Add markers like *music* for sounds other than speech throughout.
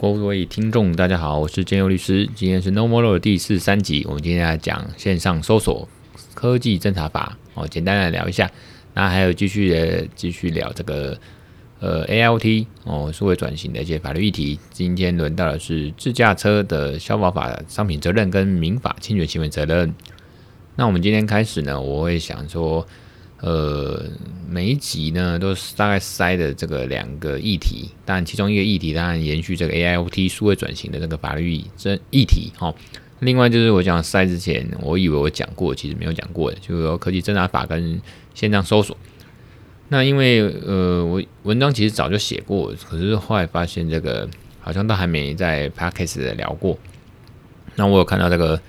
各位听众，大家好，我是建佑律师。今天是 No More 的第四十三集，我们今天来讲线上搜索科技侦查法哦，简单来聊一下。那还有继续的继续聊这个呃 AIoT 哦，数位转型的一些法律议题。今天轮到的是自驾车的消保法商品责任跟民法侵权行为责任。那我们今天开始呢，我会想说。呃，每一集呢都是大概塞的这个两个议题，当然其中一个议题当然延续这个 AIoT 数位转型的这个法律这议题哈。另外就是我讲塞之前，我以为我讲过，其实没有讲过的，就是说科技侦查法跟线上搜索。那因为呃，我文章其实早就写过，可是后来发现这个好像都还没在 Podcast 聊过。那我有看到这个。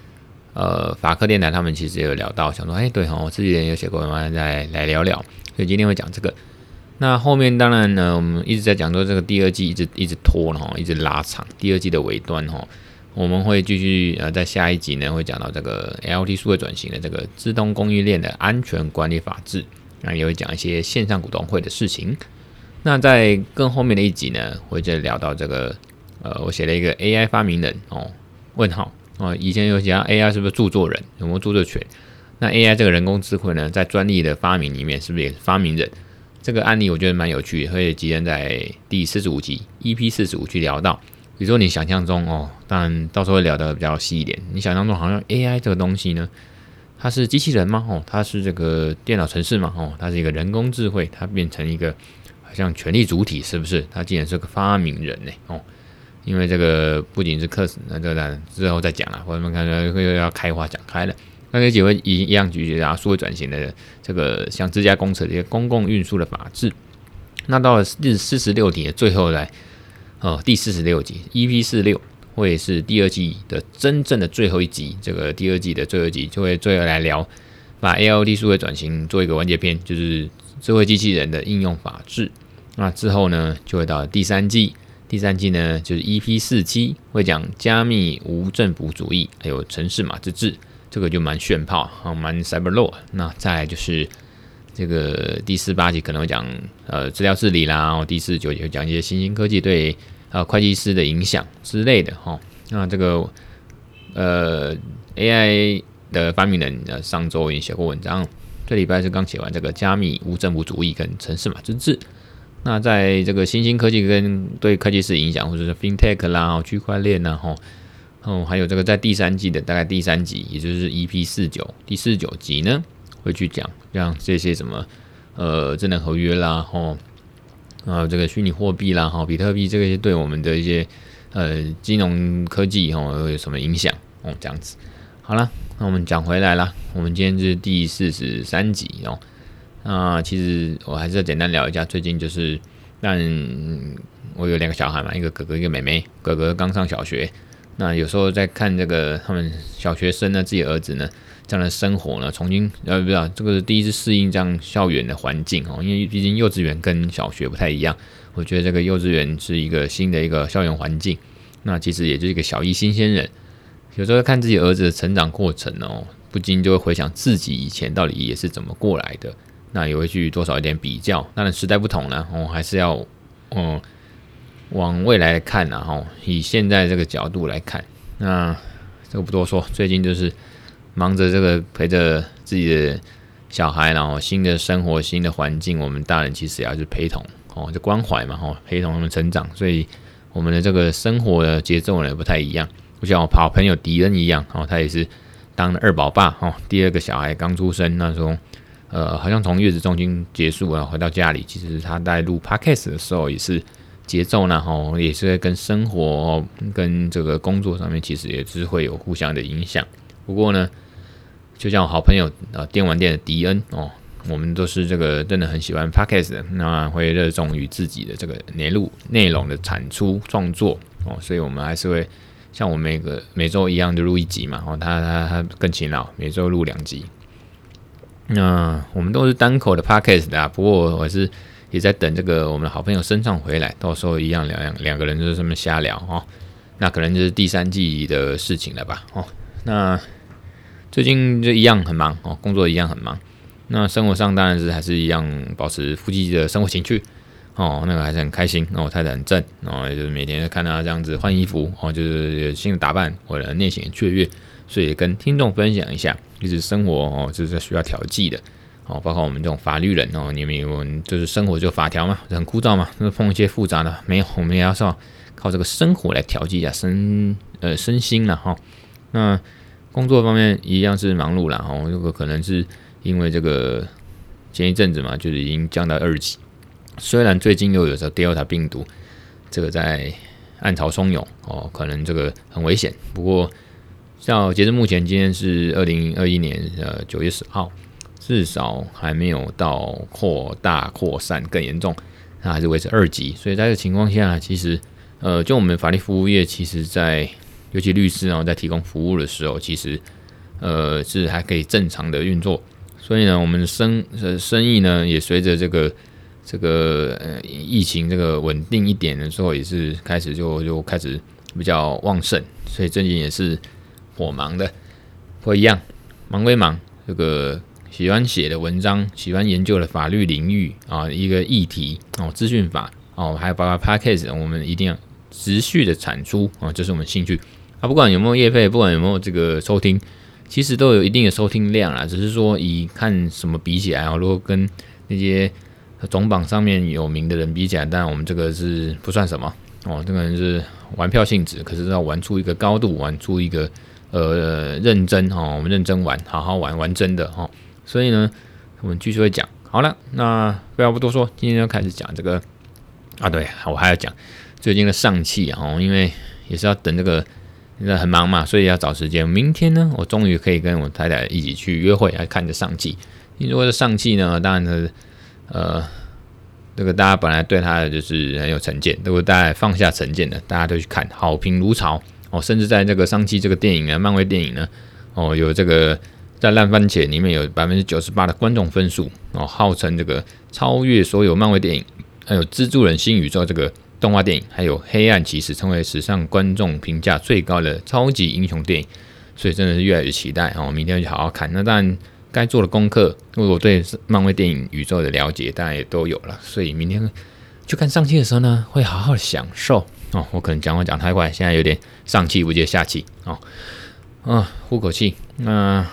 呃，法科电台他们其实也有聊到，想说，哎，对哈，我自己也有写过，我们再来聊聊。所以今天会讲这个。那后面当然呢，我们一直在讲说这个第二季一直一直拖了哈，一直拉长。第二季的尾端哈，我们会继续呃，在下一集呢会讲到这个 L T 数位转型的这个自动供应链的安全管理法制，那也会讲一些线上股东会的事情。那在更后面的一集呢，会再聊到这个呃，我写了一个 AI 发明人哦，问号。哦，以前有讲 AI 是不是著作人，有没有著作权？那 AI 这个人工智慧呢，在专利的发明里面，是不是也是发明人？这个案例我觉得蛮有趣的，所以今天在第四十五集 EP 四十五去聊到。比如说你想象中哦，当然到时候会聊得比较细一点。你想象中好像 AI 这个东西呢，它是机器人吗？哦，它是这个电脑程式吗？哦，它是一个人工智慧，它变成一个好像权力主体，是不是？它竟然是个发明人呢？哦。因为这个不仅是课程，那这个之后再讲了，我们看到会要开花讲开了。那这几位一一样举例啊，数位转型的这个像自家公车这些公共运输的法制。那到了第四十六集的最后来，哦，第四十六集 EP 四六会是第二季的真正的最后一集。这个第二季的最后一集就会最后来聊，把 AOT 数位转型做一个完结篇，就是智慧机器人的应用法制。那之后呢，就会到第三季。第三季呢，就是 EP 四七会讲加密无政府主义，还有城市码之治，这个就蛮炫炮，啊，蛮 cyber law。那再来就是这个第四八集可能会讲呃资料治理啦，然后第四九集会讲一些新兴科技对呃会计师的影响之类的哈。那这个呃 AI 的发明人呃上周已经写过文章，这礼拜是刚写完这个加密无政府主义跟城市码之治。那在这个新兴科技跟对科技是影响，或者是 FinTech 啦、区块链呐，吼，哦，还有这个在第三季的大概第三集，也就是 EP 四九第四九集呢，会去讲像这些什么呃智能合约啦，吼，啊这个虚拟货币啦，哈，比特币这个对我们的一些呃金融科技吼有什么影响哦，这样子。好了，那我们讲回来了，我们今天是第四十三集哦。那其实我还是要简单聊一下，最近就是，但我有两个小孩嘛，一个哥哥，一个妹妹。哥哥刚上小学，那有时候在看这个他们小学生呢，自己儿子呢这样的生活呢，重新呃不知道这个是第一次适应这样校园的环境哦，因为毕竟幼稚园跟小学不太一样。我觉得这个幼稚园是一个新的一个校园环境，那其实也就是一个小一新鲜人。有时候看自己儿子的成长过程哦，不禁就会回想自己以前到底也是怎么过来的。那也会去多少一点比较，当然时代不同了，我哦，还是要，嗯，往未来看呐，吼，以现在这个角度来看，那这个不多说，最近就是忙着这个陪着自己的小孩，然后新的生活、新的环境，我们大人其实也要去陪同，哦，就关怀嘛，吼，陪同他们成长，所以我们的这个生活的节奏呢不太一样，就像我好朋友迪恩一样，哦，他也是当了二宝爸，哦，第二个小孩刚出生那时候。呃，好像从月子中心结束啊，回到家里，其实他在录 podcast 的时候也是节奏呢，吼，也是会跟生活跟这个工作上面，其实也是会有互相的影响。不过呢，就像好朋友啊，电玩店的迪恩哦，我们都是这个真的很喜欢 podcast 的，那会热衷于自己的这个内录内容的产出创作哦，所以我们还是会像我每个每周一样的录一集嘛，哦，他他他更勤劳，每周录两集。那我们都是单口的 podcast 的啊，不过我是也在等这个我们的好朋友身上回来，到时候一样两两两个人就是这么瞎聊哦。那可能就是第三季的事情了吧哦。那最近就一样很忙哦，工作一样很忙。那生活上当然是还是一样保持夫妻的生活情趣。哦，那个还是很开心，那哦，太太很正，哦，也就是每天看到这样子换衣服，哦，就是有新的打扮，我的内心很雀跃，所以跟听众分享一下，就是生活哦，就是需要调剂的，哦，包括我们这种法律人哦，你们有就是生活就法条嘛，很枯燥嘛，那碰一些复杂的，没有，我们也要靠靠这个生活来调剂一下身呃身心了哈。那工作方面一样是忙碌了，哦，这个可能是因为这个前一阵子嘛，就是已经降到二级。虽然最近又有这 Delta 病毒，这个在暗潮汹涌哦，可能这个很危险。不过，到截至目前，今天是二零二一年呃九月十号，至少还没有到扩大扩散更严重，那还是维持二级。所以在这个情况下，其实呃，就我们法律服务业，其实在尤其律师啊，在提供服务的时候，其实呃是还可以正常的运作。所以呢，我们生呃生意呢，也随着这个。这个呃，疫情这个稳定一点的时候，也是开始就就开始比较旺盛，所以最近也是我忙的，不一样，忙归忙，这个喜欢写的文章，喜欢研究的法律领域啊，一个议题哦，资讯法哦，还有包括 Podcast，我们一定要持续的产出啊，这是我们兴趣啊，不管有没有业费，不管有没有这个收听，其实都有一定的收听量啦，只是说以看什么比起来啊，如果跟那些。总榜上面有名的人比起来，当然我们这个是不算什么哦，这个人是玩票性质，可是要玩出一个高度，玩出一个呃认真哦，我们认真玩，好好玩玩真的哦。所以呢，我们继续会讲。好了，那废话不多说，今天就开始讲这个啊，对，我还要讲最近的上汽啊，因为也是要等这个，现在很忙嘛，所以要找时间。明天呢，我终于可以跟我太太一起去约会，来看着上汽。你说的上汽呢，当然是。呃，这个大家本来对他的就是很有成见，如果大家放下成见的，大家都去看，好评如潮哦。甚至在这个上期这个电影啊，漫威电影呢，哦，有这个在烂番茄里面有百分之九十八的观众分数哦，号称这个超越所有漫威电影，还有蜘蛛人新宇宙这个动画电影，还有黑暗骑士，成为史上观众评价最高的超级英雄电影。所以真的是越来越期待哦，明天就好好看。那当然。该做的功课，因为我对漫威电影宇宙的了解，当然也都有了，所以明天就看上气的时候呢，会好好的享受哦。我可能讲话讲太快，现在有点上气不接下气哦。啊，呼口气。那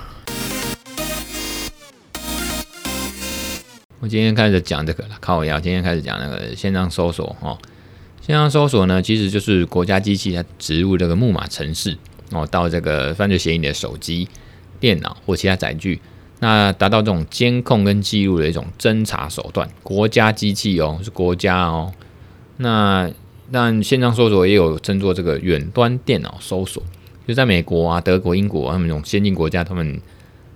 我今天开始讲这个了，靠我腰。今天开始讲那个线上搜索哦。线上搜索呢，其实就是国家机器它植入这个木马程式哦，到这个犯罪嫌疑人的手机、电脑或其他载具。那达到这种监控跟记录的一种侦查手段，国家机器哦，是国家哦。那但线上搜索也有称作这个远端电脑搜索，就在美国啊、德国、英国他们这种先进国家，他们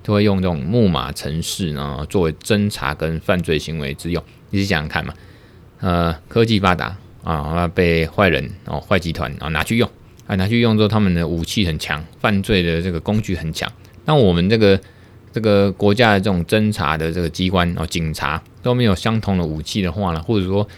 都会用这种木马程式呢作为侦查跟犯罪行为之用。你想想看嘛，呃，科技发达啊，被坏人哦、坏集团啊拿去用，啊拿去用之后，他们的武器很强，犯罪的这个工具很强。那我们这个。这个国家的这种侦查的这个机关哦，警察都没有相同的武器的话呢，或者说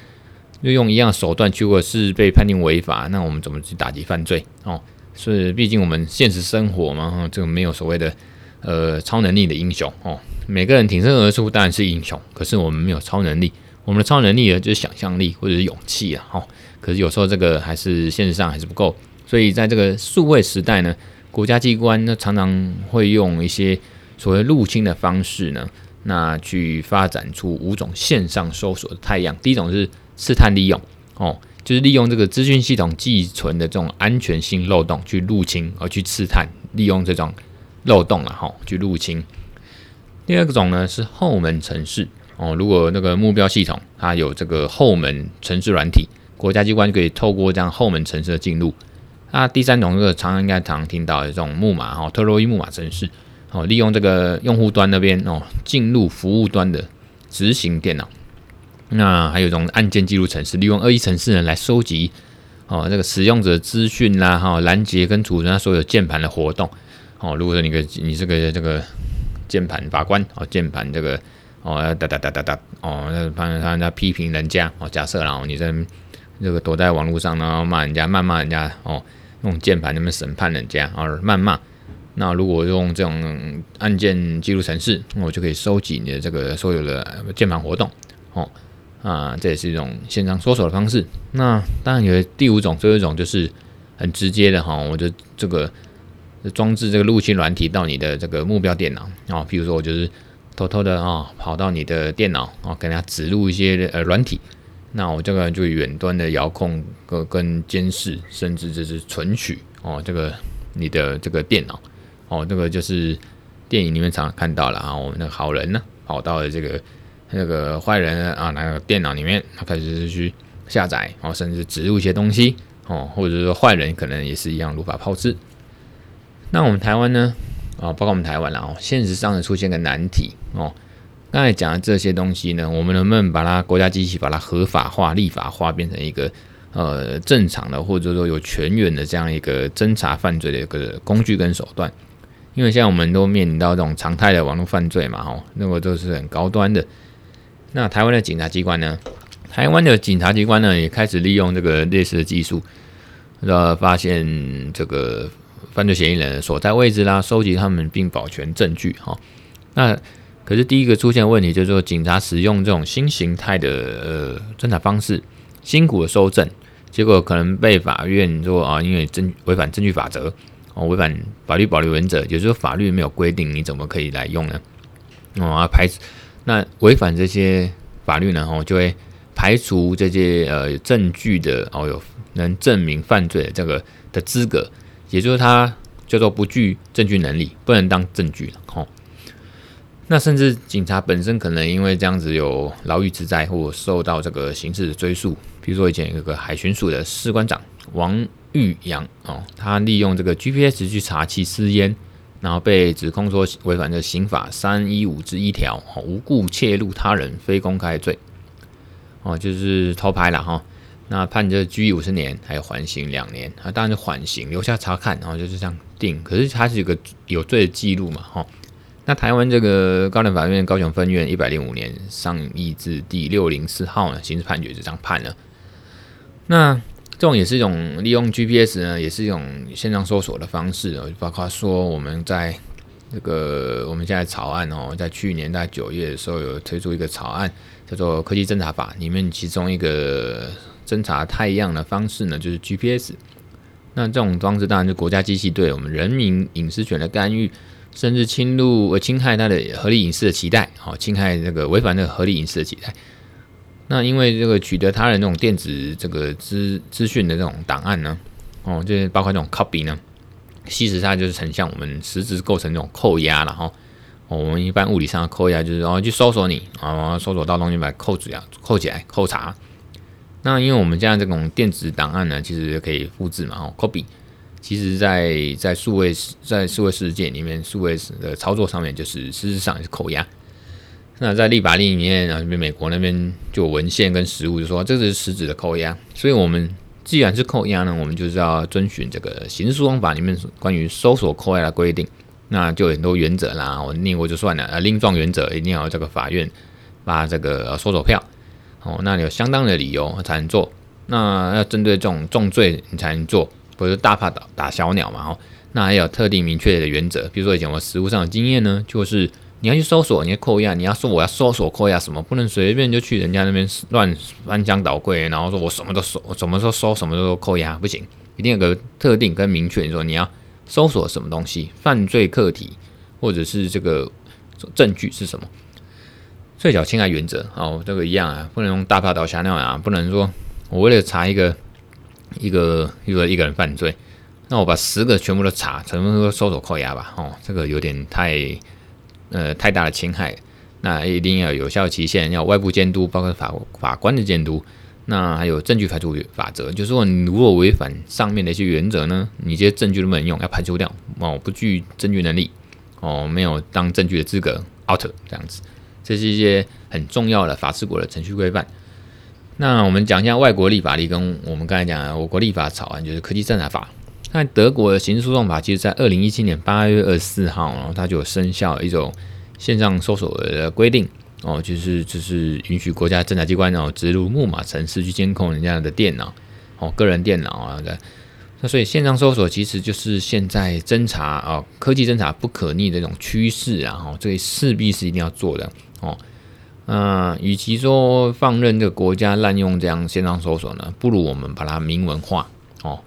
又用一样手段，如果是被判定违法，那我们怎么去打击犯罪哦？所以毕竟我们现实生活嘛，这个没有所谓的呃超能力的英雄哦。每个人挺身而出当然是英雄，可是我们没有超能力，我们的超能力呢就是想象力或者是勇气啊。哦，可是有时候这个还是现实上还是不够，所以在这个数位时代呢，国家机关呢常常会用一些。所谓入侵的方式呢，那去发展出五种线上搜索的太阳。第一种是试探利用，哦，就是利用这个资讯系统寄存的这种安全性漏洞去入侵，而去试探利用这种漏洞了哈，去入侵。第二种呢是后门程式，哦，如果那个目标系统它有这个后门程式软体，国家机关就可以透过这样后门程式的进入。那第三种这个常常应该常听到的这种木马哈，特洛伊木马程式。哦，利用这个用户端那边哦，进入服务端的执行电脑。那还有一种按键记录程式，利用恶意程式呢来收集哦这个使用者资讯啦，哈拦截跟储存他所有键盘的活动。哦，如果说你个你这个这个键盘法官哦，键盘这个哦哒哒哒哒哒哦，那帮人家批评人家哦，假设然后你在这个躲在网络上，然后骂人家，谩骂人家哦，用键盘那么审判人家哦，谩骂。那如果用这种按键记录程式，我就可以收集你的这个所有的键盘活动，哦，啊，这也是一种线上搜索的方式。那当然有第五种，最后一种就是很直接的哈，我就这个装置这个入侵软体到你的这个目标电脑啊，比如说我就是偷偷的啊跑到你的电脑啊，给它植入一些呃软体，那我这个就远端的遥控跟跟监视，甚至就是存取哦，这个你的这个电脑哦，这个就是电影里面常常看到了啊，我们那个好人呢跑到了这个。那个坏人啊，那个电脑里面，他开始去下载哦，甚至植入一些东西哦，或者说坏人可能也是一样如法炮制。那我们台湾呢啊，包括我们台湾了哦，现实上的出现个难题哦。刚才讲的这些东西呢，我们能不能把它国家机器把它合法化、立法化，变成一个呃正常的，或者说有全员的这样一个侦查犯罪的一个工具跟手段？因为现在我们都面临到这种常态的网络犯罪嘛，哦，那个都是很高端的。那台湾的警察机关呢？台湾的警察机关呢，也开始利用这个类似的技术，呃，发现这个犯罪嫌疑人所在位置啦，收集他们并保全证据。哈，那可是第一个出现问题就是说，警察使用这种新形态的呃侦查方式，辛苦的收证，结果可能被法院说啊，因为证违反证据法则，哦，违反法律保留原则，也就是说法律没有规定你怎么可以来用呢？哦，啊，排除。那违反这些法律呢？哦，就会排除这些呃证据的哦，有能证明犯罪的这个的资格，也就是他叫做不具证据能力，不能当证据了。哦，那甚至警察本身可能因为这样子有牢狱之灾，或受到这个刑事的追诉。比如说以前有个海巡署的士官长王玉阳哦，他利用这个 GPS 去查缉私烟。然后被指控说违反这刑法三一五之一条，无故窃录他人非公开罪，哦，就是偷拍了哈。那判这拘役五十年，还有缓刑两年，啊，当然是缓刑，留下查看，然后就是这样定。可是他是有个有罪的记录嘛，哈。那台湾这个高等法院高雄分院一百零五年上议字第六零四号呢，刑事判决就这样判了。那。这种也是一种利用 GPS 呢，也是一种线上搜索的方式哦。包括说我们在这个我们现在草案哦，在去年在九月的时候有推出一个草案，叫做《科技侦查法》，里面其中一个侦查太阳的方式呢，就是 GPS。那这种方式当然是国家机器对我们人民隐私权的干预，甚至侵入呃侵害它的合理隐私的期待，哦，侵害这个违反那个合理隐私的期待。那因为这个取得他人这种电子这个资资讯的这种档案呢，哦，就是包括这种 copy 呢，其实它就是很像我们实质构成这种扣押了哈。我们一般物理上的扣押就是哦去搜索你啊，搜索到东西把它扣住啊，扣起来扣查。那因为我们这样这种电子档案呢，其实可以复制嘛，哦，copy，其实在在数位在数位世界里面，数位的操作上面就是实质上是扣押。那在立法例里面啊，美国那边就有文献跟实务，就说这是实质的扣押。所以，我们既然是扣押呢，我们就是要遵循这个《刑事诉讼法》里面关于搜索扣押的规定。那就很多原则啦，我念过就算了。呃，令状原则一定要这个法院发这个搜索票哦，那你有相当的理由才能做。那要针对这种重罪你才能做，不是大怕打打小鸟嘛？哦，那还有特定明确的原则，比如说以前我实务上的经验呢，就是。你要去搜索，你要扣押，你要说我要搜索扣押什么，不能随便就去人家那边乱翻箱倒柜，然后说我什么都搜，我什么时候搜什么时候扣押，不行，一定有个特定跟明确，你说你要搜索什么东西，犯罪课题或者是这个证据是什么，最小侵害原则哦，这个一样啊，不能用大炮倒小鸟啊，不能说我为了查一个一个一个一个人犯罪，那我把十个全部都查，全部都搜索扣押吧，哦，这个有点太。呃，太大的侵害，那一定要有效期限，要外部监督，包括法法官的监督，那还有证据排除法则，就是说你如果违反上面的一些原则呢，你这些证据都不能用，要排除掉哦，不具证据能力哦，没有当证据的资格，out 这样子，这是一些很重要的法治国的程序规范。那我们讲一下外国立法例，跟我们刚才讲的我国立法草案，就是科技侦查法。那德国的刑事诉讼法，其实在二零一七年八月二十四号，然后它就有生效一种线上搜索的规定哦，就是就是允许国家侦查机关哦植入木马程式去监控人家的电脑哦，个人电脑啊的。那所以线上搜索其实就是现在侦查啊科技侦查不可逆的一种趋势啊，哦，这势必是一定要做的哦。嗯，与其说放任这个国家滥用这样线上搜索呢，不如我们把它明文化哦，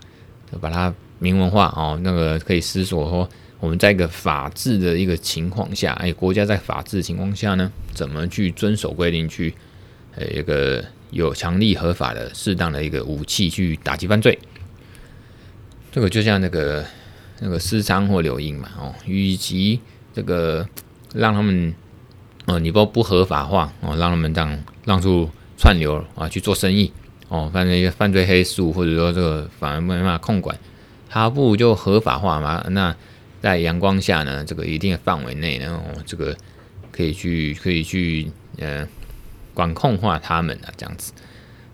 把它明文化哦，那个可以思索说，我们在一个法治的一个情况下，哎，国家在法治的情况下呢，怎么去遵守规定，去呃一个有强力合法的适当的一个武器去打击犯罪。这个就像那个那个私娼或流印嘛，哦，与其这个让他们。哦，你不不合法化哦，让他们这样让出串流啊去做生意哦，犯罪犯罪黑数或者说这个反而没办法控管，他不就合法化嘛。那在阳光下呢，这个一定的范围内呢，哦，这个可以去可以去呃管控化他们啊，这样子。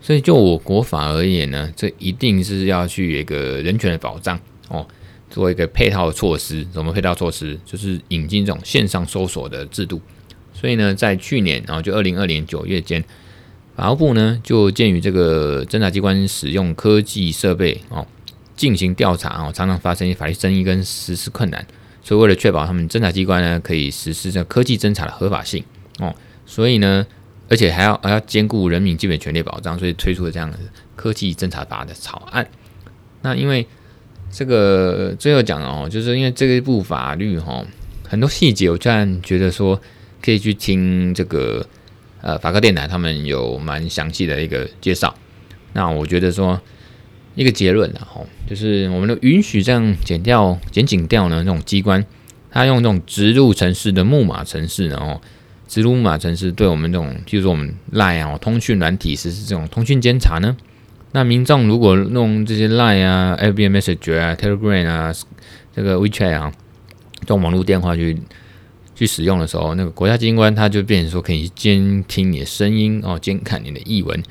所以就我国法而言呢，这一定是要去一个人权的保障哦，做一个配套措施。什么配套措施？就是引进这种线上搜索的制度。所以呢，在去年，然后就二零二零年九月间，法务部呢就鉴于这个侦查机关使用科技设备哦进行调查哦，常常发生一些法律争议跟实施困难，所以为了确保他们侦查机关呢可以实施这科技侦查的合法性哦，所以呢，而且还要还要兼顾人民基本权利保障，所以推出了这样的科技侦查法的草案。那因为这个最后讲哦，就是因为这一部法律哈很多细节，我突然觉得说。可以去听这个呃法科电台，他们有蛮详细的一个介绍。那我觉得说一个结论啊，吼，就是我们的允许这样剪掉、剪紧掉呢，这种机关，它用这种植入城市的木马城市，然后植入木马城市对我们这种，就是说我们 Line 啊通讯软体实施这种通讯监察呢。那民众如果弄这些 Line 啊、a b m e s s a g e 啊、Telegram 啊、这个 WeChat 啊这种网络电话去。去使用的时候，那个国家机关它就变成说可以监听你的声音哦，监看你的译文。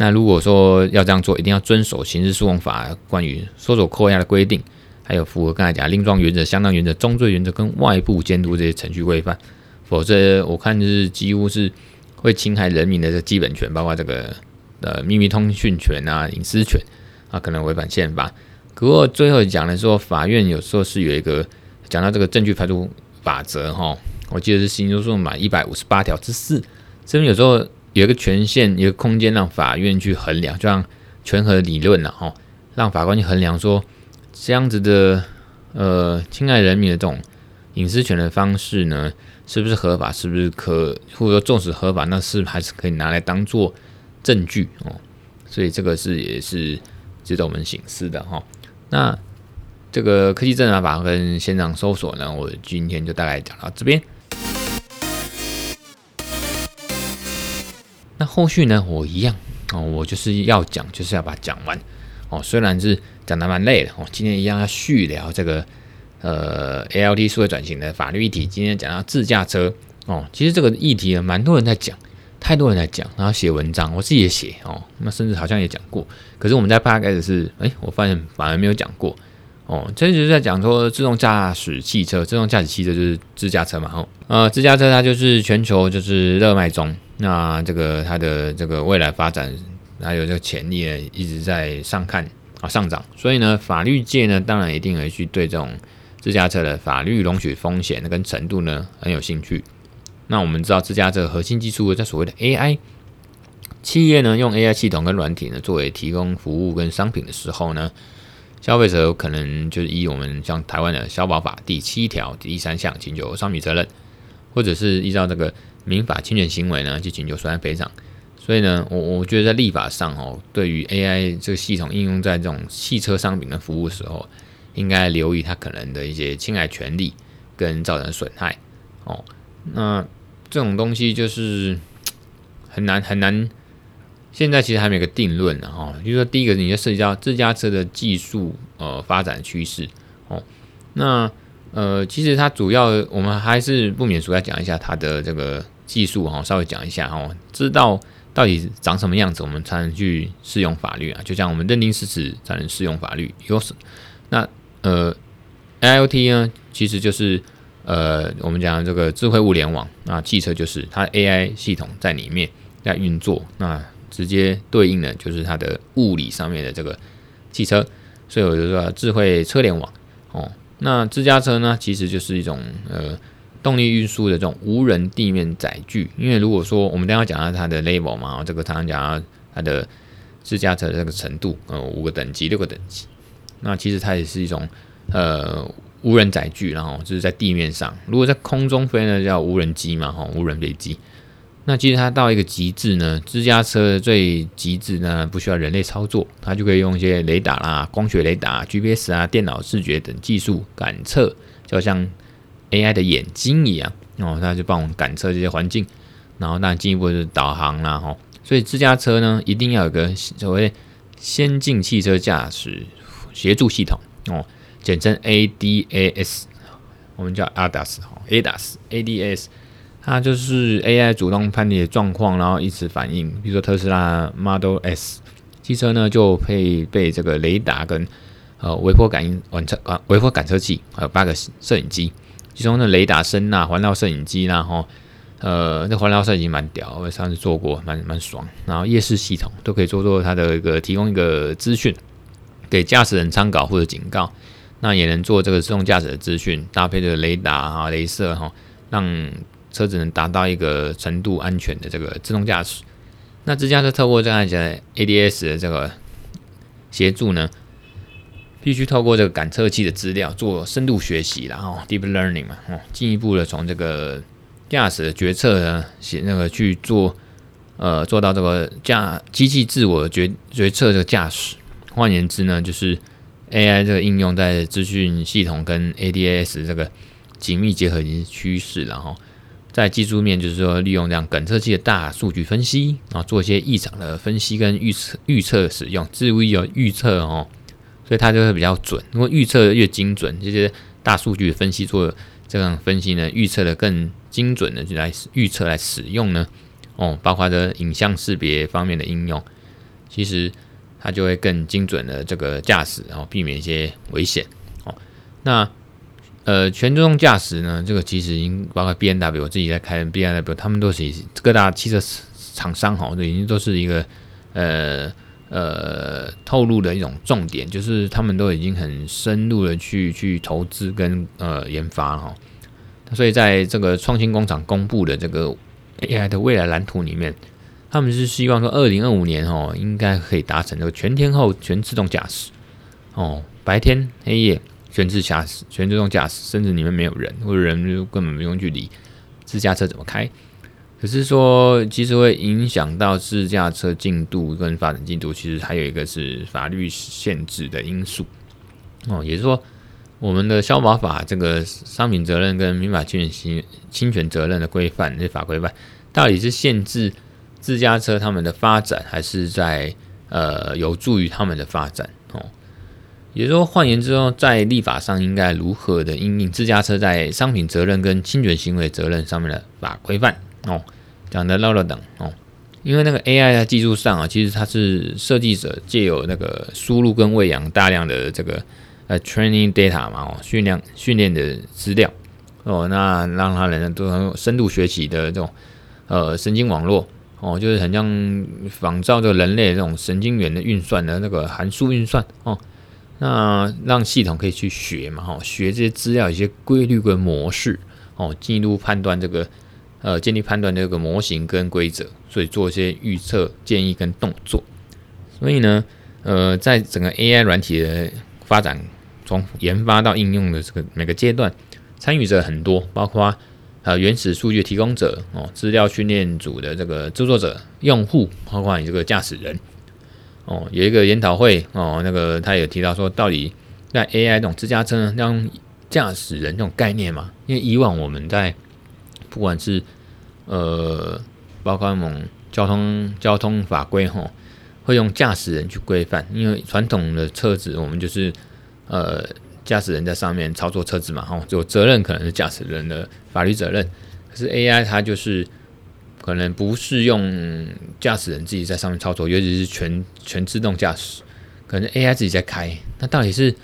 那如果说要这样做，一定要遵守刑事诉讼法关于搜索扣押的规定，还有符合刚才讲令状原则、相当原则、重罪原则跟外部监督这些程序规范。否则，我看是几乎是会侵害人民的这基本权，包括这个呃秘密通讯权啊、隐私权啊，可能违反宪法。不过最后讲的说，法院有时候是有一个讲到这个证据排除。法则哈，我记得是刑事诉讼法一百五十八条之四，这边有时候有一个权限，一个空间让法院去衡量，就像权衡理论了哈，让法官去衡量说这样子的呃侵害人民的这种隐私权的方式呢，是不是合法？是不是可或者说纵使合法，那是还是可以拿来当做证据哦？所以这个是也是值得我们省思的哈。那。这个科技侦查法跟现场搜索呢，我今天就大概讲到这边。那后续呢，我一样哦，我就是要讲，就是要把它讲完哦。虽然是讲得蛮累的哦，今天一样要续聊这个呃，A L T 数位转型的法律议题。今天讲到自驾车哦，其实这个议题呢，蛮多人在讲，太多人在讲，然后写文章，我自己也写哦，那甚至好像也讲过。可是我们在八开始是，哎，我发现反而没有讲过。哦，这就是在讲说自动驾驶汽车，自动驾驶汽车就是自驾车嘛。哦，呃，自驾车它就是全球就是热卖中，那这个它的这个未来发展还有这个潜力呢，一直在上看啊上涨。所以呢，法律界呢当然一定会去对这种自驾车的法律容许风险跟程度呢很有兴趣。那我们知道自驾车核心技术在所谓的 AI，企业呢用 AI 系统跟软体呢作为提供服务跟商品的时候呢。消费者可能就是依我们像台湾的消保法第七条第三项请求商品责任，或者是依照这个民法侵权行为呢就请求损害赔偿。所以呢，我我觉得在立法上哦，对于 AI 这个系统应用在这种汽车商品的服务的时候，应该留意它可能的一些侵害权利跟造成损害哦。那这种东西就是很难很难。现在其实还没有个定论呢，哈，就是说第一个，你就涉及到自驾车的技术呃发展趋势哦，那呃其实它主要我们还是不免俗要讲一下它的这个技术哈，稍微讲一下哈，知道到底长什么样子，我们才能去适用法律啊，就像我们认定事实才能适用法律，有什那呃，IOT 呢，其实就是呃我们讲这个智慧物联网，那汽车就是它 AI 系统在里面在运作，那。直接对应的就是它的物理上面的这个汽车，所以我就说智慧车联网哦。那自驾车呢，其实就是一种呃动力运输的这种无人地面载具。因为如果说我们等下讲到它的 level 嘛，这个常常讲到它的自驾车的这个程度，呃，五个等级、六个等级。那其实它也是一种呃无人载具，然后就是在地面上。如果在空中飞呢，叫无人机嘛，哈，无人飞机。那其实它到一个极致呢，自驾车的最极致呢，不需要人类操作，它就可以用一些雷达啦、光学雷达、GPS 啊、电脑视觉等技术感测，就像 AI 的眼睛一样哦，它就帮我们感测这些环境，然后那进一步就是导航啦，哈。所以自驾车呢，一定要有个所谓先进汽车驾驶协助系统哦，简称 ADAS，我们叫 ADAS 哈，ADAS，ADAS。它就是 AI 主动判定的状况，然后依此反应。比如说特斯拉 Model S 汽车呢，就配备这个雷达跟呃微波感应感测啊微波感测器，还有八个摄影机。其中的雷达、声呐、环绕摄影机，然后呃那环绕摄影机蛮屌，我上次做过，蛮蛮爽。然后夜视系统都可以做做它的一个提供一个资讯，给驾驶人参考或者警告。那也能做这个自动驾驶的资讯，搭配这个雷达啊、镭射哈，让车子能达到一个程度安全的这个自动驾驶，那自驾车透过这样的 ADS 的这个协助呢，必须透过这个感测器的资料做深度学习，然后 deep learning 嘛，哦，进一步的从这个驾驶的决策呢，写那个去做，呃，做到这个驾机器自我决决策的驾驶。换言之呢，就是 AI 这个应用在资讯系统跟 ADS 这个紧密结合已经是趋势，然后。在技术面，就是说利用这样感测器的大数据分析，然后做一些异常的分析跟预测预测使用，至于有预测哦，所以它就会比较准。如果预测越精准，这些大数据分析做这样分析呢，预测的更精准的就来预测来使用呢，哦，包括这影像识别方面的应用，其实它就会更精准的这个驾驶，然后避免一些危险哦。那呃，全自动驾驶呢，这个其实已经包括 BMW，我自己在开 BMW，他们都是各大汽车厂商哈，这已经都是一个呃呃透露的一种重点，就是他们都已经很深入的去去投资跟呃研发哈。所以在这个创新工厂公布的这个 AI 的未来蓝图里面，他们是希望说，二零二五年哦，应该可以达成这个全天候全自动驾驶哦，白天黑夜。全自驾驶、全自动驾驶，甚至里面没有人，或者人就根本不用去理自驾车怎么开。可是说，其实会影响到自驾车进度跟发展进度，其实还有一个是法律限制的因素。哦，也就是说，我们的消保法这个商品责任跟民法侵权侵权责任的规范，这法规范到底是限制自驾车他们的发展，还是在呃有助于他们的发展？哦。也就是说，换言之说，在立法上应该如何的应应自驾车在商品责任跟侵权行为责任上面的法规范哦，讲的唠唠等哦，因为那个 AI 在技术上啊，其实它是设计者借由那个输入跟喂养大量的这个呃 training data 嘛哦，训练训练的资料哦，那让它人都很深度学习的这种呃神经网络哦，就是很像仿照这个人类这种神经元的运算的那个函数运算哦。那让系统可以去学嘛，哈，学这些资料、一些规律跟模式，哦，进一步判断这个，呃，建立判断这个模型跟规则，所以做一些预测建议跟动作。所以呢，呃，在整个 AI 软体的发展，从研发到应用的这个每个阶段，参与者很多，包括呃原始数据提供者，哦，资料训练组的这个制作者、用户，包括你这个驾驶人。哦，有一个研讨会哦，那个他有提到说，到底在 AI 这种自驾车呢，要用驾驶人这种概念嘛？因为以往我们在不管是呃，包括那种交通交通法规哈、哦，会用驾驶人去规范，因为传统的车子我们就是呃驾驶人在上面操作车子嘛，哈、哦，就责任可能是驾驶人的法律责任，可是 AI 它就是。可能不是用驾驶人自己在上面操作，尤其是全全自动驾驶，可能 AI 自己在开。那到底是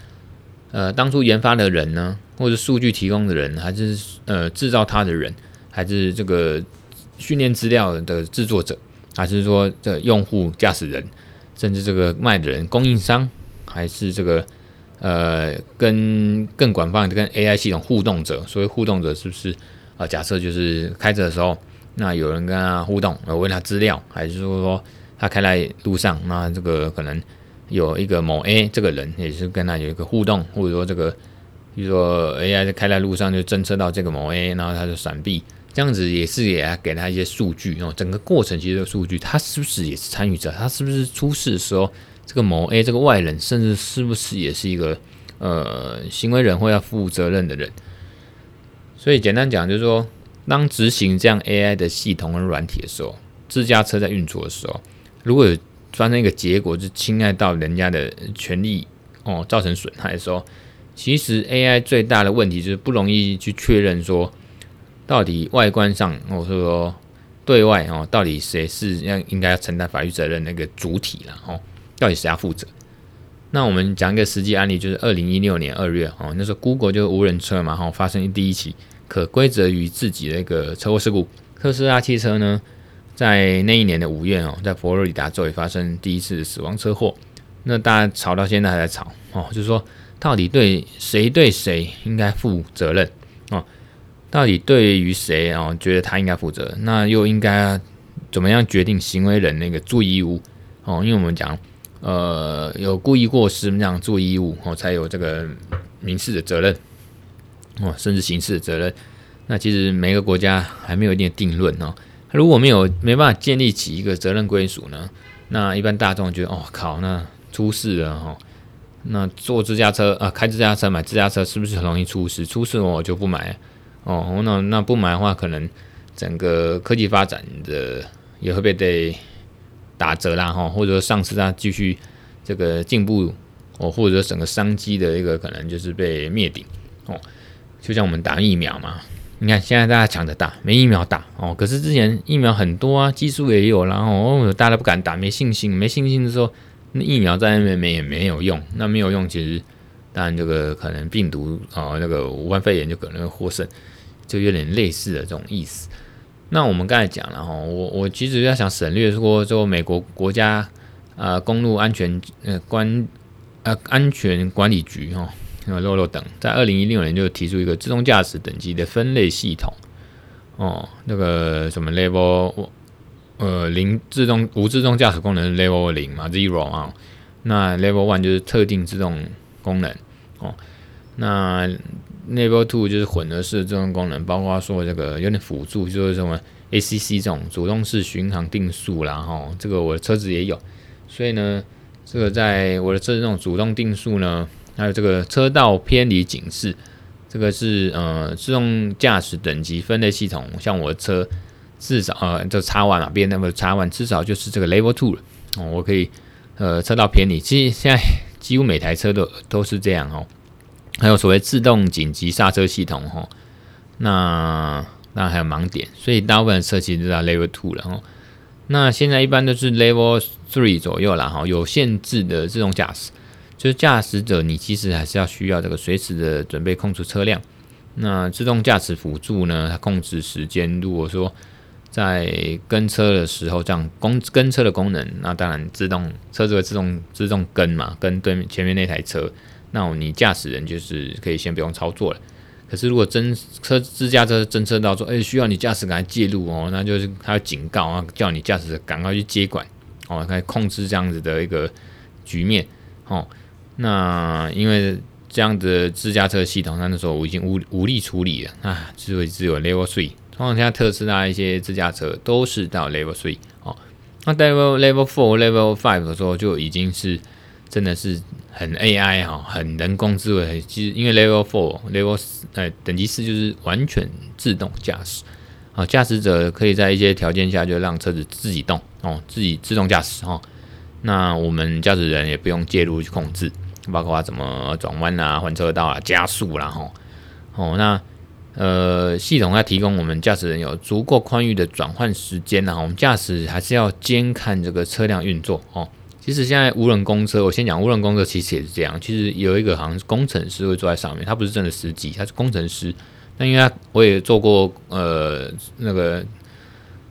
呃当初研发的人呢，或者数据提供的人，还是呃制造它的人，还是这个训练资料的制作者，还是说这用户驾驶人，甚至这个卖的人供应商，还是这个呃跟更广泛的跟 AI 系统互动者？所谓互动者是不是？啊，假设就是开着的时候，那有人跟他互动，呃，问他资料，还是说说他开在路上，那这个可能有一个某 A 这个人也是跟他有一个互动，或者说这个，比如说 AI 在开在路上就侦测到这个某 A，然后他就闪避，这样子也是也给他一些数据哦，整个过程其实数据，他是不是也是参与者？他是不是出事的时候，这个某 A 这个外人，甚至是不是也是一个呃行为人或要负责任的人？所以简单讲，就是说，当执行这样 AI 的系统和软体的时候，自驾车在运作的时候，如果有发生一个结果，是侵害到人家的权利哦，造成损害的时候，其实 AI 最大的问题就是不容易去确认说，到底外观上，或者说对外哦，到底谁是要应该要承担法律责任那个主体了哦，到底谁要负责？那我们讲一个实际案例，就是二零一六年二月哦，那时候 Google 就是无人车嘛，哈，发生第一起。可归责于自己的一个车祸事故。特斯拉汽车呢，在那一年的五月哦，在佛罗里达州也发生第一次死亡车祸。那大家吵到现在还在吵哦，就是说到底对谁对谁应该负责任哦？到底对于谁哦，觉得他应该负责？那又应该怎么样决定行为人那个注意义务哦？因为我们讲呃，有故意过失这样注意义务哦，才有这个民事的责任。哦，甚至刑事责任，那其实每个国家还没有一定的定论哦。如果没有没办法建立起一个责任归属呢，那一般大众觉得哦靠，那出事了哈、哦。那坐自驾车啊，开自驾车买自驾车是不是很容易出事？出事我就不买哦。那那不买的话，可能整个科技发展的也会被得打折啦哈，或者说上次它继续这个进步哦，或者说整个商机的一个可能就是被灭顶哦。就像我们打疫苗嘛，你看现在大家抢着打，没疫苗打哦。可是之前疫苗很多啊，技术也有，然后哦，大家都不敢打，没信心，没信心的时候，那疫苗在那边没也没有用。那没有用，其实当然这个可能病毒啊、哦，那个武汉肺炎就可能会获胜，就有点类似的这种意思。那我们刚才讲了哈，我我其实要想省略说，说美国国家啊公路安全呃关呃安全管理局哈。那 Lolo 等在二零一六年就提出一个自动驾驶等级的分类系统哦，那个什么 Level 呃零自动无自动驾驶功能 Level 零嘛 Zero 啊，那 Level One 就是特定自动功能哦，那 Level Two 就是混合式的自动功能，包括说这个有点辅助，就是什么 ACC 这种主动式巡航定速啦哈、哦，这个我的车子也有，所以呢，这个在我的车子这种主动定速呢。还有这个车道偏离警示，这个是呃自动驾驶等级分类系统。像我的车至少呃就 X1 嘛，BMW X1 至少就是这个 Level Two 了哦，我可以呃车道偏离。其实现在几乎每台车都都是这样哦。还有所谓自动紧急刹车系统哈，那那还有盲点，所以大部分车其实都在 Level Two 了哈。那现在一般都是 Level Three 左右了哈，有限制的自动驾驶。就是驾驶者，你其实还是要需要这个随时的准备控制车辆。那自动驾驶辅助呢，它控制时间。如果说在跟车的时候，这样跟跟车的功能，那当然自动车子会自动自动跟嘛，跟对面前面那台车。那你驾驶人就是可以先不用操作了。可是如果真车自驾车侦测到说，哎、需要你驾驶赶快介入哦，那就是它要警告啊，叫你驾驶赶快去接管哦，来控制这样子的一个局面哦。那因为这样的自驾车系统，它那时候我已经无无力处理了啊，智慧只有 Level Three。通常现在特斯拉一些自驾车都是到 Level Three 哦。那 Level Level Four、Level Five 的时候就已经是真的是很 AI 哈，很人工智慧。其实因为 Level Four、Level 呃等级四就是完全自动驾驶啊，驾驶者可以在一些条件下就让车子自己动哦，自己自动驾驶哈。那我们驾驶人也不用介入去控制。包括怎么转弯啊、换车道啊、加速啦，吼，哦，那呃，系统要提供我们驾驶人有足够宽裕的转换时间呐。我们驾驶还是要监看这个车辆运作哦。其实现在无人公车，我先讲无人公车，其实也是这样。其实有一个好像是工程师会坐在上面，他不是真的司机，他是工程师。那因为我也坐过呃那个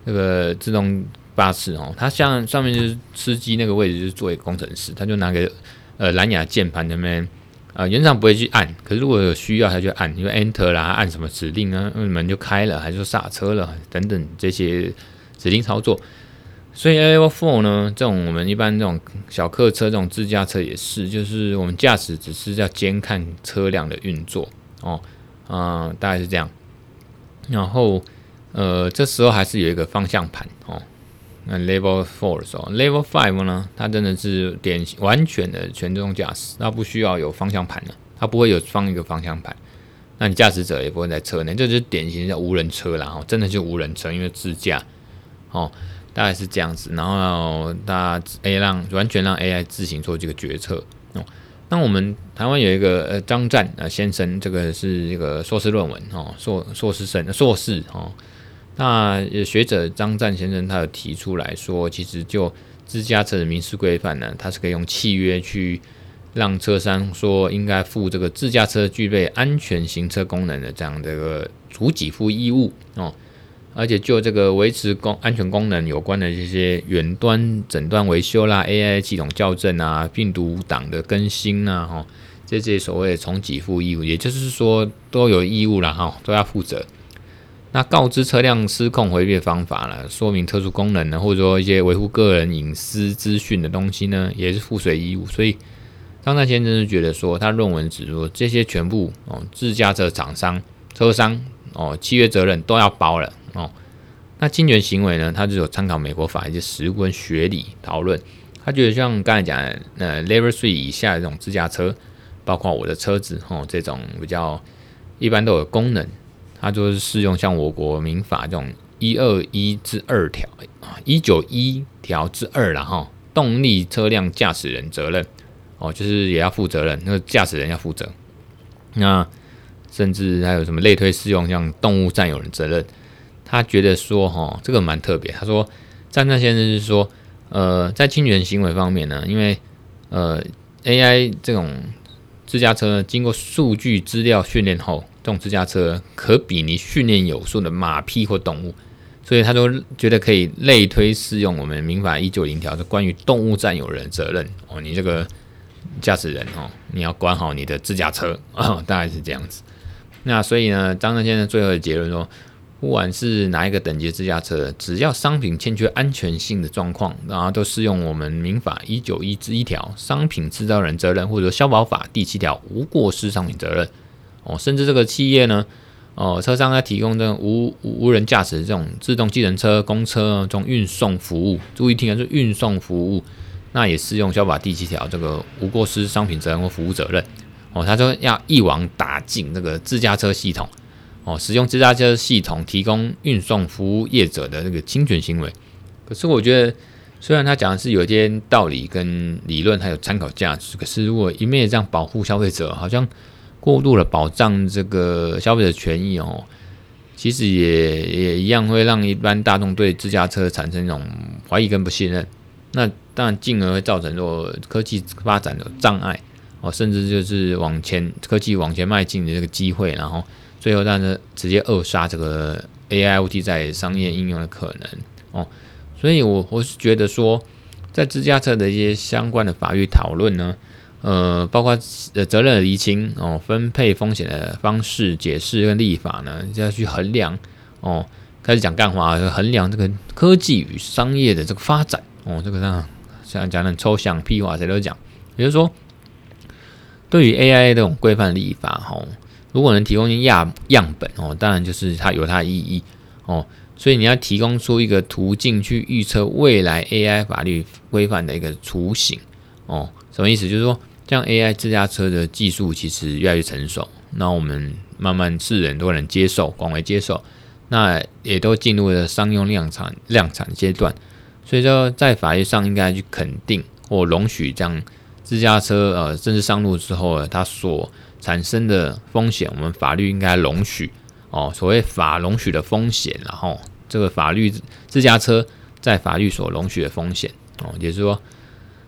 那个自动巴士哦，他像上面就是司机那个位置就是作为工程师，他就拿个。呃，蓝牙键盘那边呃，原厂不会去按，可是如果有需要，他就按，因为 Enter 啦，按什么指令呢？门就开了，还是说刹车了等等这些指令操作。所以 Level Four 呢，这种我们一般这种小客车、这种自驾车也是，就是我们驾驶只是要监看车辆的运作哦，啊、呃，大概是这样。然后，呃，这时候还是有一个方向盘哦。那 Level Four 的时候，Level Five 呢，它真的是典型完全的全自动驾驶，它不需要有方向盘了，它不会有放一个方向盘，那你驾驶者也不会在车内，这就是典型的无人车啦，哦，真的就无人车，因为自驾，哦，大概是这样子，然后大家 A 让完全让 AI 自行做这个决策哦。那我们台湾有一个呃张湛呃先生，这个是一个硕士论文哦，硕硕士生硕士哦。那学者张湛先生他有提出来说，其实就自驾车的民事规范呢，它是可以用契约去让车商说应该负这个自驾车具备安全行车功能的这样的一个主给付义务哦，而且就这个维持功安全功能有关的这些远端诊断维修啦、AI 系统校正啊、病毒档的更新啊，哈，这些所谓的重给付义务，也就是说都有义务了哈，都要负责。那告知车辆失控回避的方法了，说明特殊功能呢，或者说一些维护个人隐私资讯的东西呢，也是附随义务。所以张大先生是觉得说，他论文指出这些全部哦，自驾车厂商、车商哦，契约责任都要包了哦。那侵权行为呢，他就有参考美国法一些实务跟学理讨论。他觉得像刚才讲的，呃，Level Three 以下的这种自驾车，包括我的车子哦，这种比较一般都有功能。它就是适用像我国民法这种一二一之二条啊，一九一条之二了哈，动力车辆驾驶人责任哦，就是也要负责任，那个驾驶人要负责。那甚至还有什么类推适用，像动物占有人责任。他觉得说哈，这个蛮特别。他说，张湛先生是说，呃，在侵权行为方面呢，因为呃 AI 这种自驾车经过数据资料训练后。这种自驾车可比拟训练有素的马匹或动物，所以他都觉得可以类推适用我们民法一九零条的关于动物占有人责任哦。你这个驾驶人哦，你要管好你的自驾车 *laughs* 哦，大概是这样子。那所以呢，张正先生最后的结论说，不管是哪一个等级的自驾车，只要商品欠缺安全性的状况，然后都适用我们民法一九一之一条商品制造人责任，或者消保法第七条无过失商品责任。哦，甚至这个企业呢，哦，车商在提供这种无无人驾驶这种自动计程车、公车这种运送服务，注意听啊，是运送服务，那也适用消法第七条这个无过失商品责任或服务责任。哦，他说要一网打尽这个自驾车系统，哦，使用自驾车系统提供运送服务业者的这个侵权行为。可是我觉得，虽然他讲的是有一些道理跟理论还有参考价值，可是如果一面这样保护消费者，好像。过度的保障这个消费者权益哦，其实也也一样会让一般大众对自驾车产生一种怀疑跟不信任。那当然进而会造成说科技发展的障碍哦，甚至就是往前科技往前迈进的这个机会，然后最后让它直接扼杀这个 AIoT 在商业应用的可能哦。所以我我是觉得说，在自驾车的一些相关的法律讨论呢。呃，包括呃责任的厘清哦，分配风险的方式解释跟立法呢，就要去衡量哦。开始讲干话，衡量这个科技与商业的这个发展哦，这个上像讲的抽象屁话，谁都讲。也就是说，对于 AI 这种规范立法哦，如果能提供一样样本哦，当然就是它有它的意义哦。所以你要提供出一个途径去预测未来 AI 法律规范的一个雏形哦，什么意思？就是说。这样 AI 自驾车的技术其实越来越成熟，那我们慢慢世人都能接受，广为接受，那也都进入了商用量产量产阶段。所以说，在法律上应该去肯定或容许这样自驾车呃正式上路之后，它所产生的风险，我们法律应该容许哦。所谓法容许的风险，然后这个法律自驾车在法律所容许的风险哦，也就是说。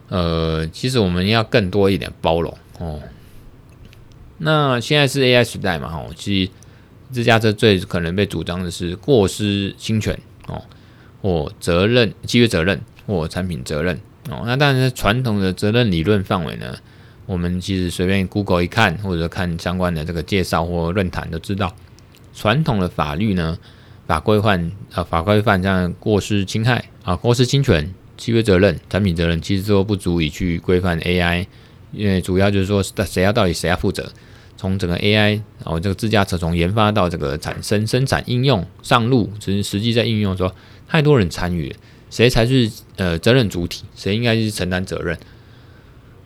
呃，其实我们要更多一点包容哦。那现在是 AI 时代嘛，哦，其实自驾车最可能被主张的是过失侵权哦，或责任契约责任或产品责任哦。那当然，传统的责任理论范围呢，我们其实随便 Google 一看，或者看相关的这个介绍或论坛都知道，传统的法律呢，法规范啊，法规范像过失侵害啊、过失侵权、契约责任、产品责任，其实都不足以去规范 AI，因为主要就是说，谁要到底谁要负责？从整个 AI 哦，这个自驾车从研发到这个产生、生产、应用、上路，实实际在应用的时候，太多人参与了，谁才是呃责任主体？谁应该是承担责任？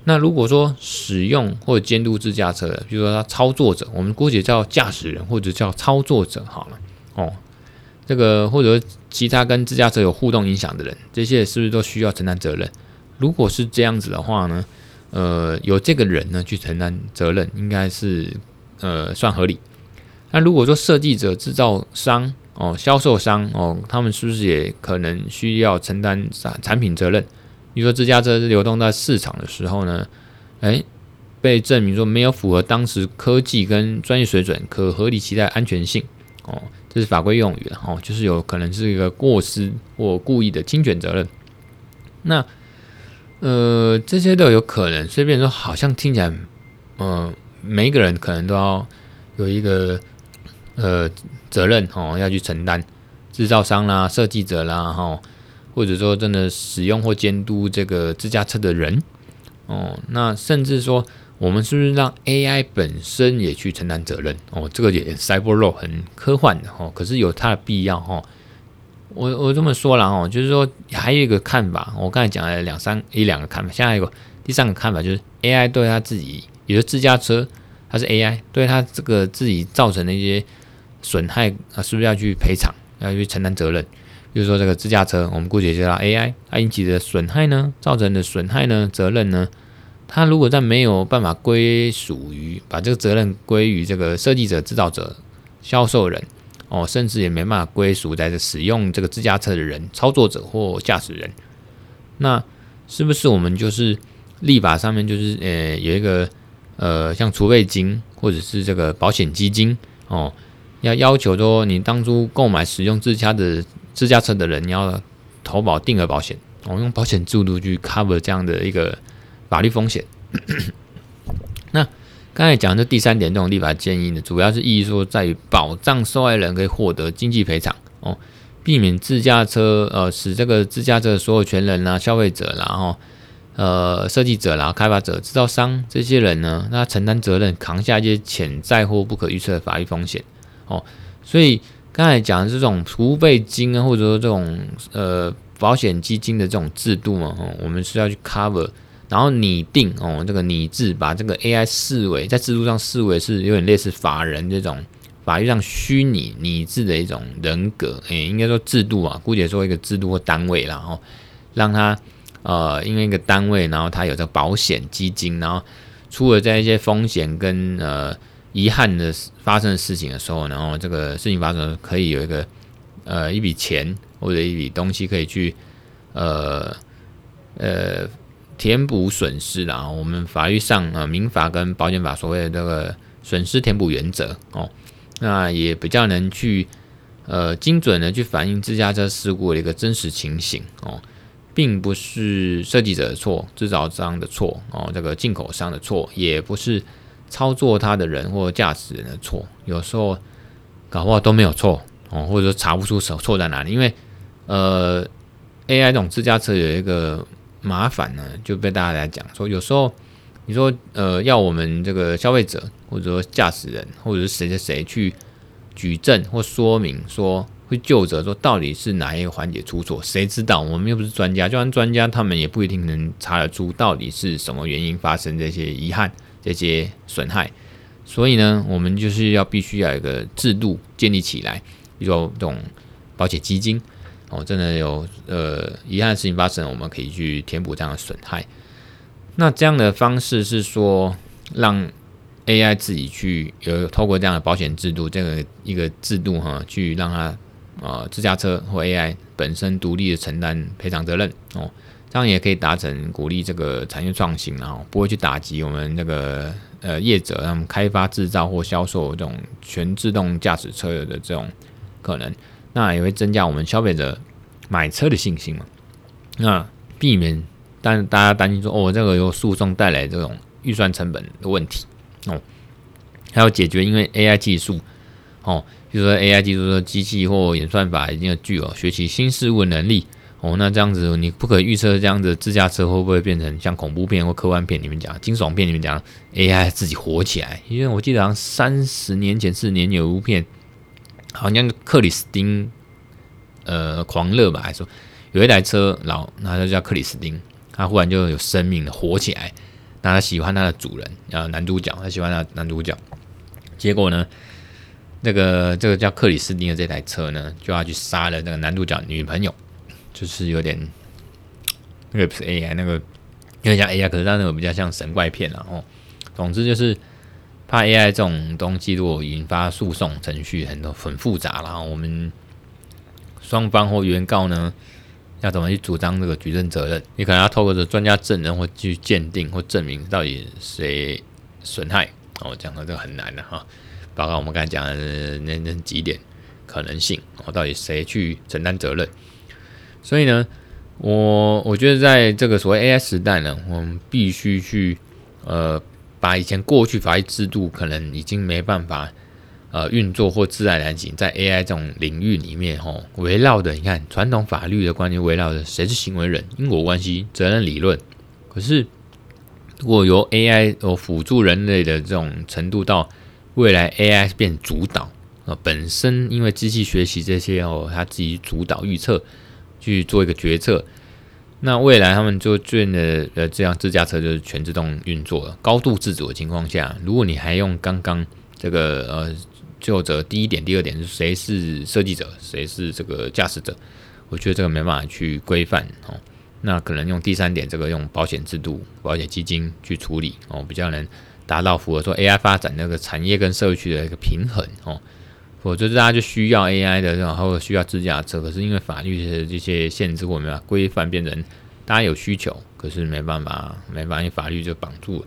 那如果说使用或者监督自驾车的，比如说他操作者，我们姑且叫驾驶人或者叫操作者好了哦，这个或者其他跟自驾车有互动影响的人，这些是不是都需要承担责任？如果是这样子的话呢，呃，由这个人呢去承担责任，应该是呃算合理。那如果说设计者、制造商哦、销售商哦，他们是不是也可能需要承担产产品责任？比如说，自驾车流动在市场的时候呢，哎，被证明说没有符合当时科技跟专业水准，可合理期待安全性哦，这是法规用语了哦，就是有可能是一个过失或故意的侵权责任。那呃，这些都有可能，随便说，好像听起来，呃，每一个人可能都要有一个呃责任哦，要去承担，制造商啦、设计者啦，哈、哦。或者说，真的使用或监督这个自驾车的人，哦，那甚至说，我们是不是让 AI 本身也去承担责任？哦，这个也 Cyber Law 很科幻的哦，可是有它的必要哈。我我这么说了哦，就是说还有一个看法，我刚才讲了两三一两个看法，现在有个第三个看法，就是 AI 对它自己，也就是自驾车，它是 AI 对它这个自己造成的一些损害啊，是不是要去赔偿，要去承担责任？比如说这个自驾车，我们姑且叫它 AI，它引起的损害呢，造成的损害呢，责任呢，它如果在没有办法归属于，把这个责任归于这个设计者、制造者、销售人，哦，甚至也没办法归属在这使用这个自驾车的人、操作者或驾驶人，那是不是我们就是立法上面就是呃有一个呃像储备金或者是这个保险基金哦，要要求说你当初购买使用自驾的。自驾车的人，你要投保定额保险，我用保险制度去 cover 这样的一个法律风险。*coughs* 那刚才讲的第三点，这种立法建议呢，主要是意义说在于保障受害人可以获得经济赔偿哦，避免自驾车呃使这个自驾车的所有权人啊、消费者，然后呃设计者啦、开发者、制造商这些人呢，那承担责任，扛下一些潜在或不可预测的法律风险哦，所以。刚才讲的这种储备金啊，或者说这种呃保险基金的这种制度嘛，哦，我们是要去 cover，然后拟定哦这个拟制，把这个 AI 视为在制度上视为是有点类似法人这种法律上虚拟拟制的一种人格，诶，应该说制度啊，姑且说一个制度或单位，然后让它呃因为一个单位，然后它有这个保险基金，然后出了这一些风险跟呃。遗憾的发生的事情的时候，然后这个事情发生可以有一个呃一笔钱或者一笔东西可以去呃呃填补损失，然后我们法律上啊、呃、民法跟保险法所谓的这个损失填补原则哦，那也比较能去呃精准的去反映自驾车事故的一个真实情形哦，并不是设计者的错、制造商的错哦，这个进口商的错，也不是。操作它的人或驾驶人的错，有时候搞不好都没有错哦，或者说查不出手错在哪里。因为呃，AI 这种自驾车有一个麻烦呢，就被大家来讲说，有时候你说呃，要我们这个消费者或者说驾驶人或者是谁谁谁去举证或说明说会就责说到底是哪一个环节出错，谁知道？我们又不是专家，就算专家，他们也不一定能查得出到底是什么原因发生这些遗憾。这些损害，所以呢，我们就是要必须要有一个制度建立起来，比如说这种保险基金哦，真的有呃遗憾的事情发生，我们可以去填补这样的损害。那这样的方式是说，让 AI 自己去有透过这样的保险制度，这个一个制度哈，去让它呃自驾车或 AI 本身独立的承担赔偿责任哦。这样也可以达成鼓励这个产业创新，然后不会去打击我们那个呃业者，让他们开发、制造或销售这种全自动驾驶车的这种可能，那也会增加我们消费者买车的信心嘛。那避免，但大家担心说，哦，这个由诉讼带来这种预算成本的问题哦，还要解决因为 AI 技术哦，比如说 AI 技术的机器或演算法一定要具有学习新事物的能力哦，那这样子你不可预测这样子自驾车会不会变成像恐怖片或科幻片里面讲惊悚片里面讲 AI 自己活起来？因为我记得好像三十年前、四十年有一部片，好像克里斯汀呃狂热吧，还是说有一台车老，那就叫克里斯汀。他忽然就有生命了，活起来。那他喜欢他的主人，然后男主角，他喜欢他男主角。结果呢，那个这个叫克里斯汀的这台车呢，就要去杀了那个男主角女朋友，就是有点那个不是 AI，那个有点像 AI，可是他那个比较像神怪片了哦。总之就是怕 AI 这种东西如果引发诉讼程序很多很复杂，然后我们双方或原告呢，要怎么去主张这个举证责任？你可能要透过这专家证人或去鉴定或证明到底谁损害哦，讲的这个很难的哈。包括我们刚才讲的那那几点可能性哦，到底谁去承担责任？所以呢，我我觉得在这个所谓 AI 时代呢，我们必须去呃，把以前过去法律制度可能已经没办法。呃，运作或自然而然在 AI 这种领域里面，吼，围绕的你看传统法律的观念，围绕着谁是行为人、因果关系、责任理论。可是，如果由 AI 哦辅助人类的这种程度，到未来 AI 变主导啊，本身因为机器学习这些哦，它自己主导预测去做一个决策，那未来他们就变得呃，这样自驾车就是全自动运作了，高度自主的情况下，如果你还用刚刚这个呃。就这第一点，第二点是谁是设计者，谁是这个驾驶者？我觉得这个没办法去规范哦。那可能用第三点，这个用保险制度、保险基金去处理哦，比较能达到符合说 AI 发展那个产业跟社区的一个平衡哦。否则大家就需要 AI 的然后，需要自驾车，可是因为法律的这些限制或没办法规范，变成大家有需求，可是没办法，没办法，因为法律就绑住了。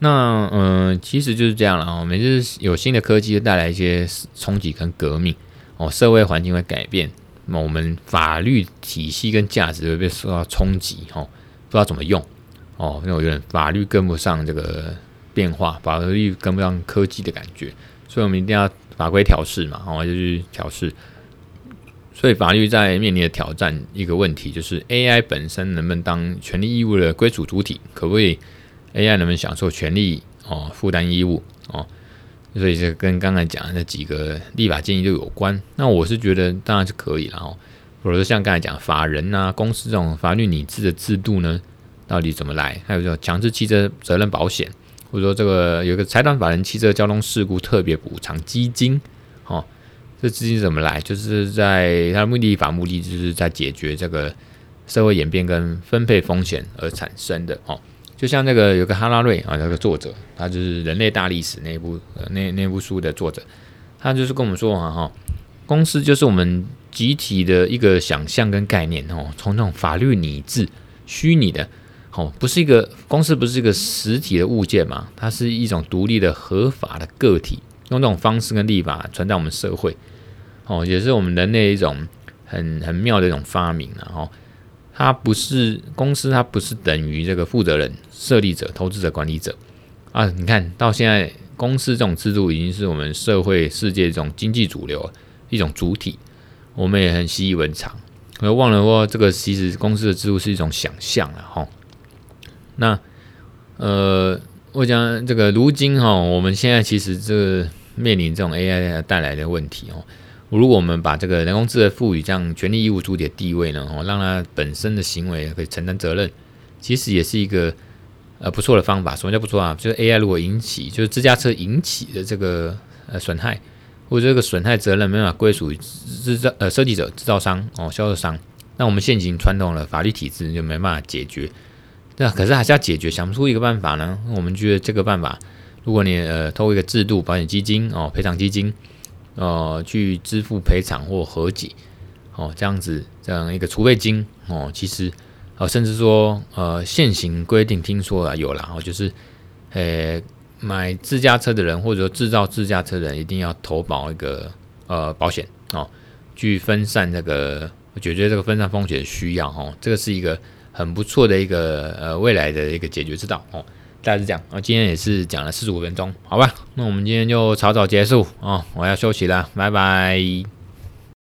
那嗯、其实就是这样了哦。每次有新的科技，带来一些冲击跟革命哦，社会环境会改变，那我们法律体系跟价值会被受到冲击哦，不知道怎么用哦，那我觉得法律跟不上这个变化，法律跟不上科技的感觉，所以我们一定要法规调试嘛，哦，就去调试。所以法律在面临的挑战一个问题，就是 AI 本身能不能当权利义务的归属主体，可不可以？AI 能不能享受权利哦，负担义务哦，所以这跟刚才讲的那几个立法建议都有关。那我是觉得当然是可以了哦。比如说像刚才讲法人呐、公司这种法律拟制的制度呢，到底怎么来？还有说强制汽车责任保险，或者说这个有个财团法人汽车交通事故特别补偿基金，哦，这资金怎么来？就是在它的目的法目的就是在解决这个社会演变跟分配风险而产生的哦。就像那个有个哈拉瑞啊，那个作者，他就是《人类大历史》那部呃那那部书的作者，他就是跟我们说啊哈，公司就是我们集体的一个想象跟概念哦，从那种法律拟制虚拟的哦，不是一个公司，不是一个实体的物件嘛，它是一种独立的合法的个体，用这种方式跟立法存在我们社会哦，也是我们人类一种很很妙的一种发明然后。它不是公司，它不是等于这个负责人、设立者、投资者、管理者啊！你看到现在，公司这种制度已经是我们社会世界一种经济主流一种主体，我们也很习以为常，我忘了说这个其实公司的制度是一种想象了哈。那呃，我讲这个如今哈，我们现在其实这个面临这种 AI 带来的问题哦。如果我们把这个人工智能赋予这样权利义务主体的地位呢，哦，让它本身的行为可以承担责任，其实也是一个呃不错的方法。什么叫不错啊？就是 AI 如果引起，就是自驾车引起的这个呃损害，或者这个损害责任没办法归属于制造呃设计者、制造商哦、销售商，那我们现行传统的法律体制就没办法解决。那可是还是要解决，想不出一个办法呢？我们觉得这个办法，如果你呃透过一个制度，保险基金哦，赔偿基金。呃，去支付赔偿或和解，哦，这样子这样一个储备金，哦，其实，呃，甚至说，呃，现行规定听说了有了，哦，就是，呃，买自驾车的人或者说制造自驾车的人一定要投保一个呃保险，哦，去分散这个解决这个分散风险的需要，哦，这个是一个很不错的一个呃未来的一个解决之道，哦，大致这样。哦，今天也是讲了四十五分钟，好吧？那我们今天就草草结束哦，我要休息了，拜拜。